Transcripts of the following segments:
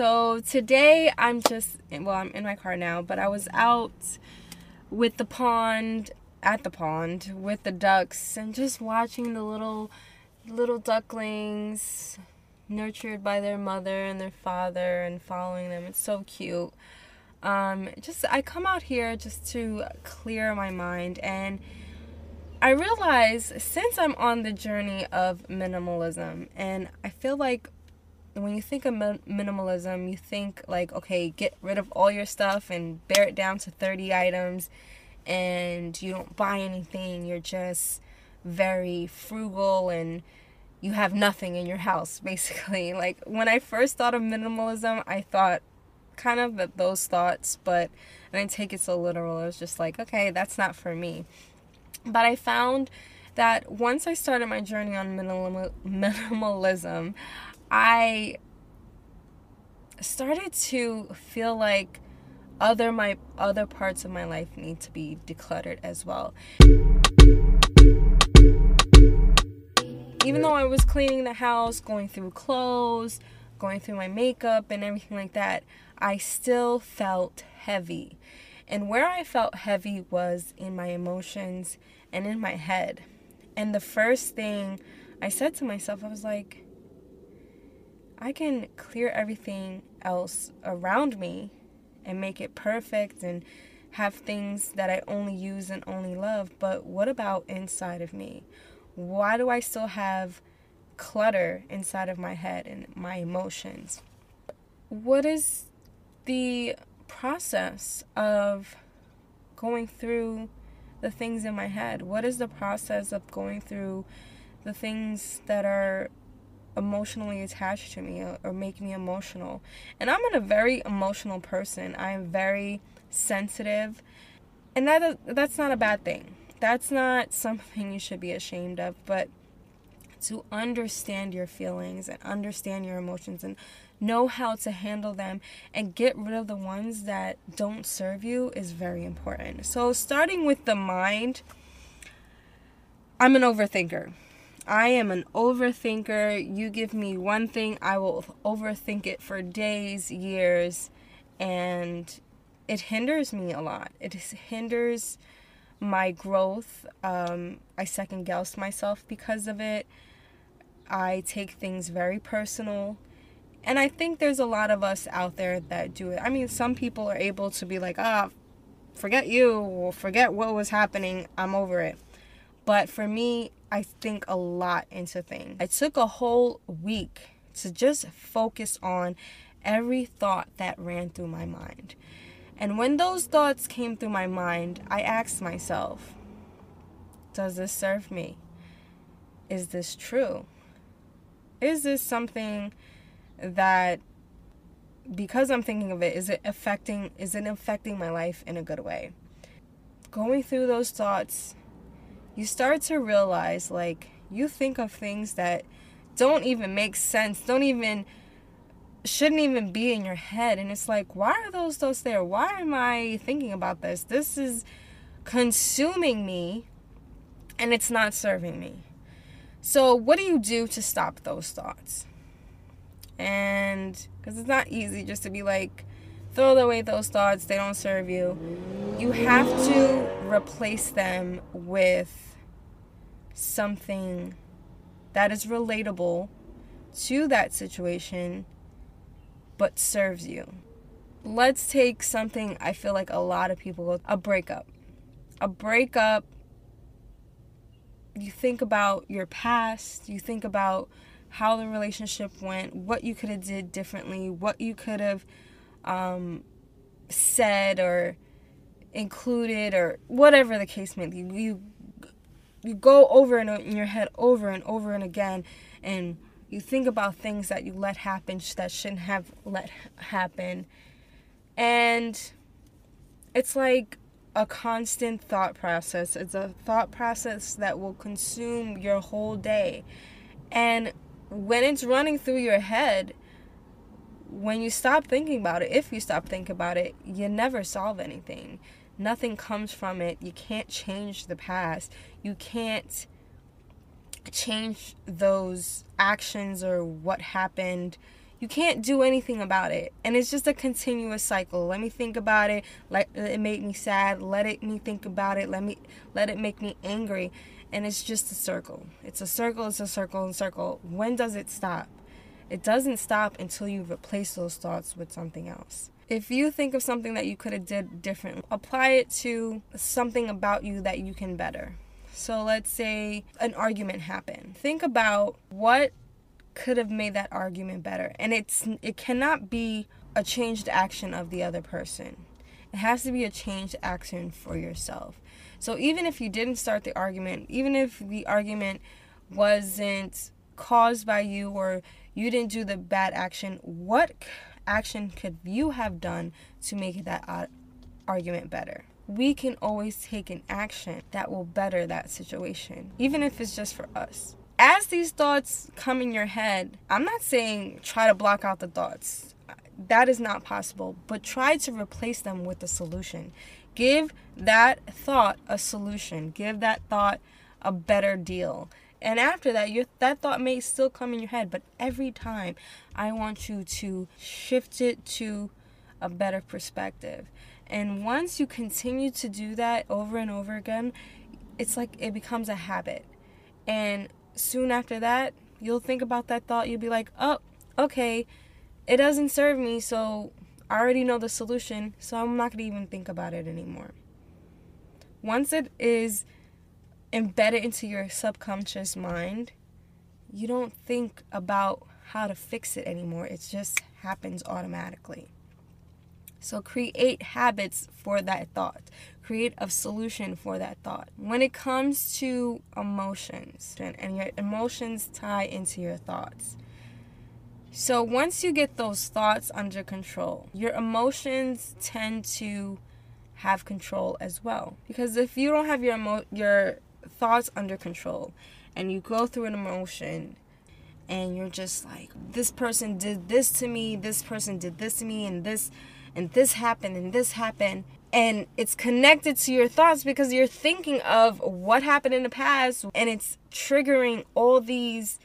So today I'm just, well, I'm in my car now, but I was out with the pond, at the pond, with the ducks, and just watching the little, little ducklings nurtured by their mother and their father and following them. It's so cute. Um, just, I come out here just to clear my mind and I realize since I'm on the journey of minimalism, and I feel like when you think of minimalism, you think like, okay, get rid of all your stuff and bear it down to 30 items, and you don't buy anything. You're just very frugal and you have nothing in your house, basically. Like when I first thought of minimalism, I thought kind of that those thoughts, but I didn't take it so literal. I was just like, okay, that's not for me. But I found that once I started my journey on minimal, minimalism, I started to feel like other my other parts of my life need to be decluttered as well. Even though I was cleaning the house, going through clothes, going through my makeup and everything like that, I still felt heavy. And where I felt heavy was in my emotions and in my head. And the first thing I said to myself, I was like, I can clear everything else around me and make it perfect and have things that I only use and only love, but what about inside of me? Why do I still have clutter inside of my head and my emotions? What is the process of going through the things in my head? What is the process of going through the things that are emotionally attached to me or, or make me emotional? And I'm a very emotional person. I am very sensitive, and that that's not a bad thing. That's not something you should be ashamed of, but to understand your feelings and understand your emotions and know how to handle them and get rid of the ones that don't serve you is very important. So, starting with the mind, I'm an overthinker. I am an overthinker. You give me one thing, I will overthink it for days, years, and it hinders me a lot. It hinders my growth. Um, I second guess myself because of it. I take things very personal. And I think there's a lot of us out there that do it. I mean, some people are able to be like, ah, forget you, or forget what was happening, I'm over it. But for me, I think a lot into things. I took a whole week to just focus on every thought that ran through my mind. And when those thoughts came through my mind, I asked myself, does this serve me? Is this true? Is this something that because I'm thinking of it, is it affecting is it affecting my life in a good way? Going through those thoughts, you start to realize like you think of things that don't even make sense, don't even shouldn't even be in your head and it's like why are those thoughts there? Why am I thinking about this? This is consuming me and it's not serving me. So, what do you do to stop those thoughts? And because it's not easy just to be like, throw away those thoughts, they don't serve you. You have to replace them with something that is relatable to that situation but serves you. Let's take something I feel like a lot of people go a breakup. A breakup you think about your past, you think about how the relationship went, what you could have did differently, what you could have um, said or included or whatever the case may be. You you go over and in your head over and over and again and you think about things that you let happen that shouldn't have let happen. And it's like a constant thought process. It's a thought process that will consume your whole day. And when it's running through your head, when you stop thinking about it, if you stop thinking about it, you never solve anything. Nothing comes from it. You can't change the past. You can't change those actions or what happened. you can't do anything about it. And it's just a continuous cycle. Let me think about it. Let it make me sad. Let it me think about it. Let me let it make me angry. And it's just a circle. It's a circle. It's a circle and circle. When does it stop? It doesn't stop until you replace those thoughts with something else if you think of something that you could have did differently apply it to something about you that you can better so let's say an argument happened think about what could have made that argument better. And it's it cannot be a changed action of the other person. It has to be a changed action for yourself. So even if you didn't start the argument, even if the argument wasn't caused by you or you didn't do the bad action, what action could you have done to make that uh, argument better? We can always take an action that will better that situation, even if it's just for us as these thoughts come in your head, I'm not saying try to block out the thoughts. That is not possible, but try to replace them with a solution. Give that thought a solution. Give that thought a better deal. And after that, your that thought may still come in your head, but every time I want you to shift it to a better perspective. And once you continue to do that over and over again, it's like it becomes a habit. And soon after that, you'll think about that thought. You'll be like, oh, okay, it doesn't serve me, so I already know the solution, so I'm not going to even think about it anymore. Once it is embedded into your subconscious mind, you don't think about how to fix it anymore. It just happens automatically. So create habits for that thought. Create a solution for that thought. When it comes to emotions, and your emotions tie into your thoughts. So once you get those thoughts under control, your emotions tend to have control as well. Because if you don't have your emo- your thoughts under control and you go through an emotion and you're just like this person did this to me, this person did this to me and this and this happened and this happened and it's connected to your thoughts because you're thinking of what happened in the past and it's triggering all these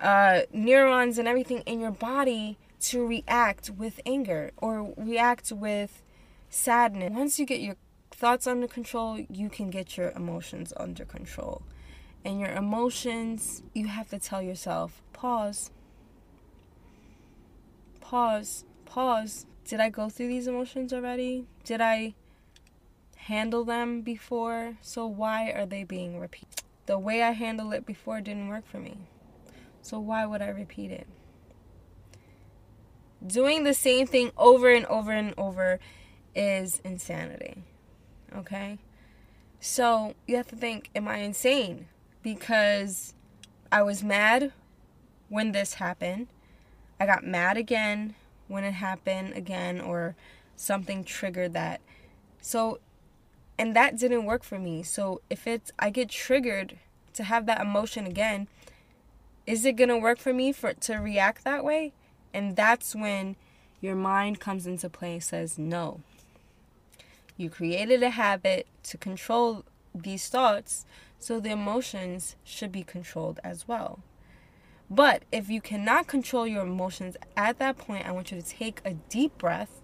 uh, neurons and everything in your body to react with anger or react with sadness. Once you get your thoughts under control you can get your emotions under control and your emotions you have to tell yourself pause pause pause did I go through these emotions already? Did I handle them before? So why are they being repeated? The way I handled it before didn't work for me. So why would I repeat it? Doing the same thing over and over and over is insanity. Okay? So you have to think, am I insane? Because I was mad when this happened. I got mad again when it happened again or something triggered that. So and that didn't work for me. So if it's I get triggered to have that emotion again, is it to work for me for to react that way? And that's when your mind comes into play and says no. You created a habit to control these thoughts, so the emotions should be controlled as well. But if you cannot control your emotions at that point, I want you to take a deep breath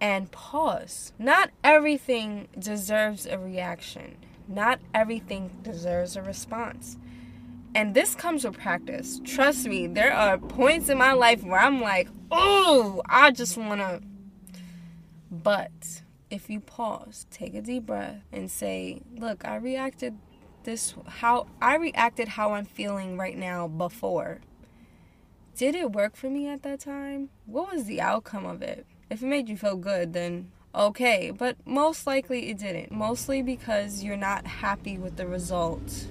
and pause. Not everything deserves a reaction, not everything deserves a response. And this comes with practice. Trust me, there are points in my life where I'm like, oh, I just want to. But if you pause, take a deep breath, and say, look, I reacted this how I reacted how I'm feeling right now before. Did it work for me at that time? What was the outcome of it? If it made you feel good, then okay, but most likely it didn't. Mostly because you're not happy with the result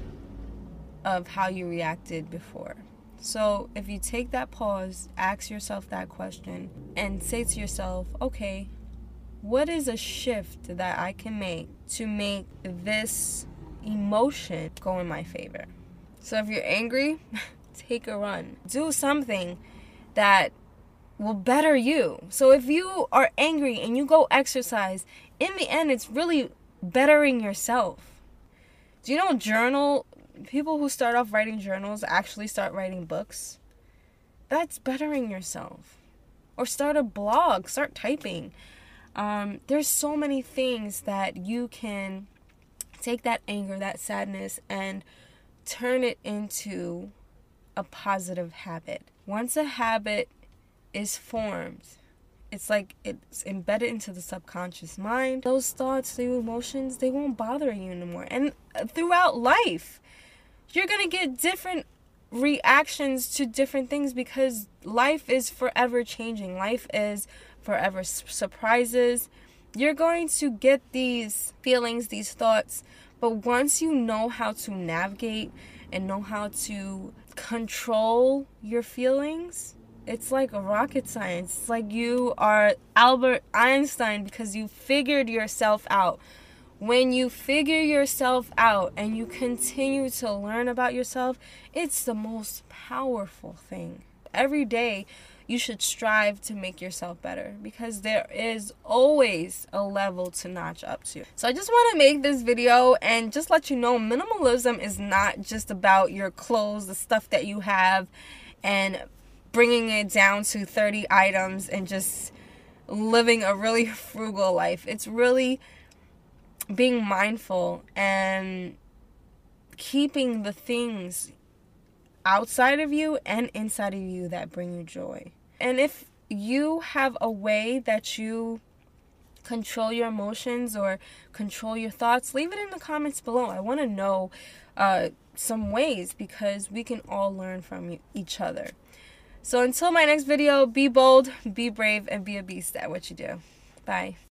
of how you reacted before. So, if you take that pause, ask yourself that question, and say to yourself, okay, what is a shift that I can make to make this emotion go in my favor. So if you're angry, take a run. Do something that will better you. So if you are angry and you go exercise, in the end, it's really bettering yourself. Do you know journal? People who start off writing journals actually start writing books. that's bettering yourself. Or start a blog, start typing. Um, there's so many things that you can take that anger, that sadness, and turn it into a positive habit. Once a habit is formed, it's like it's embedded into the subconscious mind. Those thoughts, those emotions, they won't bother you anymore. And throughout life, you're to get different reactions to different things because life is forever changing. Life is forever surprises. You're going to get these feelings, these thoughts, but once you know how to navigate and know how to control your feelings, it's like a rocket science. It's like you are Albert Einstein because you figured yourself out. When you figure yourself out and you continue to learn about yourself, it's the most powerful thing. Every day, you should strive to make yourself better because there is always a level to notch up to. So I just want to make this video and just let you know minimalism is not just about your clothes, the stuff that you have, and bringing it down to 30 items and just living a really frugal life. It's really being mindful and keeping the things outside of you and inside of you that bring you joy. And if you have a way that you control your emotions or control your thoughts, leave it in the comments below. I want to know uh, some ways because we can all learn from each other. So until my next video, be bold, be brave, and be a beast at what you do. Bye.